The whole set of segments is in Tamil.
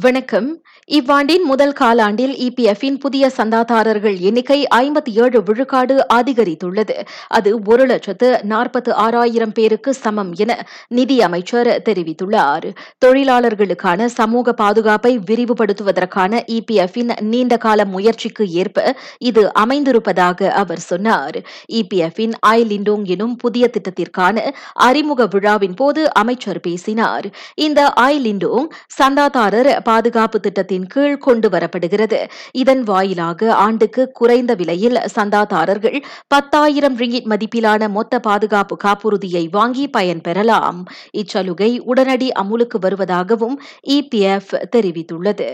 வணக்கம். இவ்வாண்டின் முதல் காலாண்டில் இபிஎஃப்பின் புதிய சந்தாதாரர்கள் எண்ணிக்கை ஐம்பத்தி ஏழு விழுக்காடு அதிகரித்துள்ளது. அது ஒரு லட்சத்து நாற்பத்து ஆறாயிரம் பேருக்கு சமம் என நிதி அமைச்சர் தெரிவித்துள்ளார். தொழிலாளர்களுக்கான சமூக பாதுகாப்பை விரிவுபடுத்துவதற்கான இபிஎஃப்பின் நீண்டகால முயற்சிக்கு ஏற்ப இது அமைந்திருப்பதாக அவர் சொன்னார். இபிஎஃப்பின் ஐ லிண்டோங் எனும் புதிய திட்டத்திற்கான அறிமுக விழாவின் போது அமைச்சர் பேசினார். இந்த ஐ லிண்டோங் சந்தாதாரர் பாதுகாப்பு திட்டத்தின் கீழ் கொண்டு வரப்படுகிறது இதன் வாயிலாக ஆண்டுக்கு குறைந்த விலையில் சந்தாதாரர்கள் பத்தாயிரம் ரிங்கிட் மதிப்பிலான மொத்த பாதுகாப்பு காப்புறுதியை வாங்கி பயன்பெறலாம் இச்சலுகை உடனடி அமுலுக்கு வருவதாகவும் இபிஎஃப் தெரிவித்துள்ளது.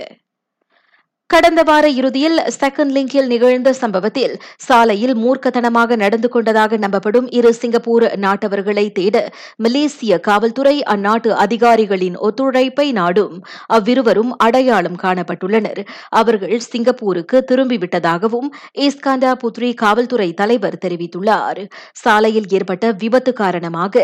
கடந்த வார இறுதியில் செகண்ட் லிங்கில் நிகழ்ந்த சம்பவத்தில் சாலையில் மூர்க்கத்தனமாக நடந்து கொண்டதாக நம்பப்படும் இரு சிங்கப்பூர் நாட்டவர்களை தேட மலேசிய காவல்துறை அந்நாட்டு அதிகாரிகளின் ஒத்துழைப்பை நாடும். அவ்விருவரும் அடையாளம் காணப்பட்டுள்ளனர். அவர்கள் சிங்கப்பூருக்கு திரும்பிவிட்டதாகவும் இஸ்காண்டா புத்ரி காவல்துறை தலைவர் தெரிவித்துள்ளார். சாலையில் ஏற்பட்ட விபத்து காரணமாக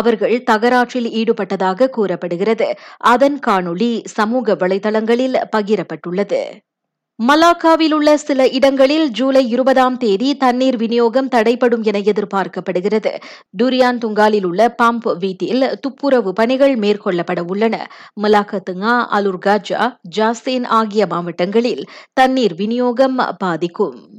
அவர்கள் தகராற்றில் ஈடுபட்டதாக கூறப்படுகிறது. அதன் காணொளி சமூக வலைதளங்களில் பகிரப்பட்டுள்ளது. மலாக்காவில் உள்ள சில இடங்களில் ஜூலை இருபதாம் தேதி தண்ணீர் விநியோகம் தடைப்படும் என எதிர்பார்க்கப்படுகிறது. டுரியான் துங்காலில் உள்ள பம்ப் வீட்டில் துப்புரவு பணிகள் மேற்கொள்ளப்பட உள்ளன. மலாக்கத்துங்கா அலுர்காஜா ஜாசேன் ஆகிய மாவட்டங்களில் தண்ணீர் விநியோகம் பாதிக்கும்.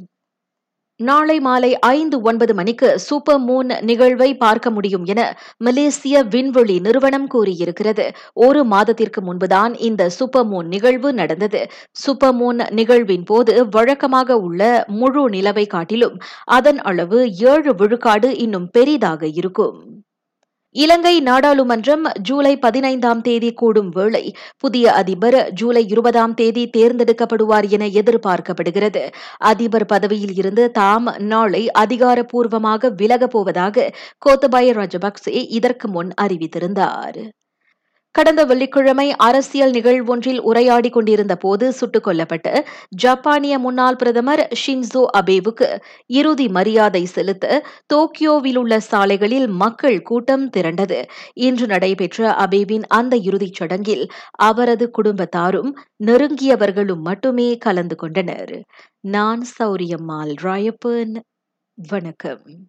நாளை மாலை ஐந்து ஒன்பது மணிக்கு சூப்பர் மூன் நிகழ்வை பார்க்க முடியும் என மலேசிய விண்வெளி நிறுவனம் கூறியிருக்கிறது. ஒரு மாதத்திற்கு முன்புதான் இந்த சூப்பர் மூன் நிகழ்வு நடந்தது. சூப்பர் மூன் நிகழ்வின் போது வழக்கமாக உள்ள முழு நிலவை காட்டிலும் அதன் அளவு ஏழு விழுக்காடு இன்னும் பெரிதாக இருக்கும். இலங்கை நாடாளுமன்றம் ஜூலை பதினைந்தாம் தேதி கூடும் வேளை புதிய அதிபர் ஜூலை இருபதாம் தேதி தேர்ந்தெடுக்கப்படுவார் என எதிர்பார்க்கப்படுகிறது. அதிபர் பதவியில் இருந்து தாம் நாளை அதிகாரப்பூர்வமாக விலகப் போவதாக கோத்தபாய ராஜபக்சே இதற்கு முன் அறிவித்திருந்தார். கடந்த வெள்ளிக்கிழமை அரசியல் நிகழ்வொன்றில் உரையாடி கொண்டிருந்த போது சுட்டுக் கொல்லப்பட்ட ஜப்பானிய முன்னாள் பிரதமர் ஷின்சோ அபேவுக்கு இறுதி மரியாதை செலுத்த டோக்கியோவில் உள்ள சாலைகளில் மக்கள் கூட்டம் திரண்டது. இன்று நடைபெற்ற அபேவின் அந்த இறுதிச் சடங்கில் அவரது குடும்பத்தாரும் நெருங்கியவர்களும் மட்டுமே கலந்து கொண்டனர். நான் சௌரியம்மாள் ராயப்பன். வணக்கம்.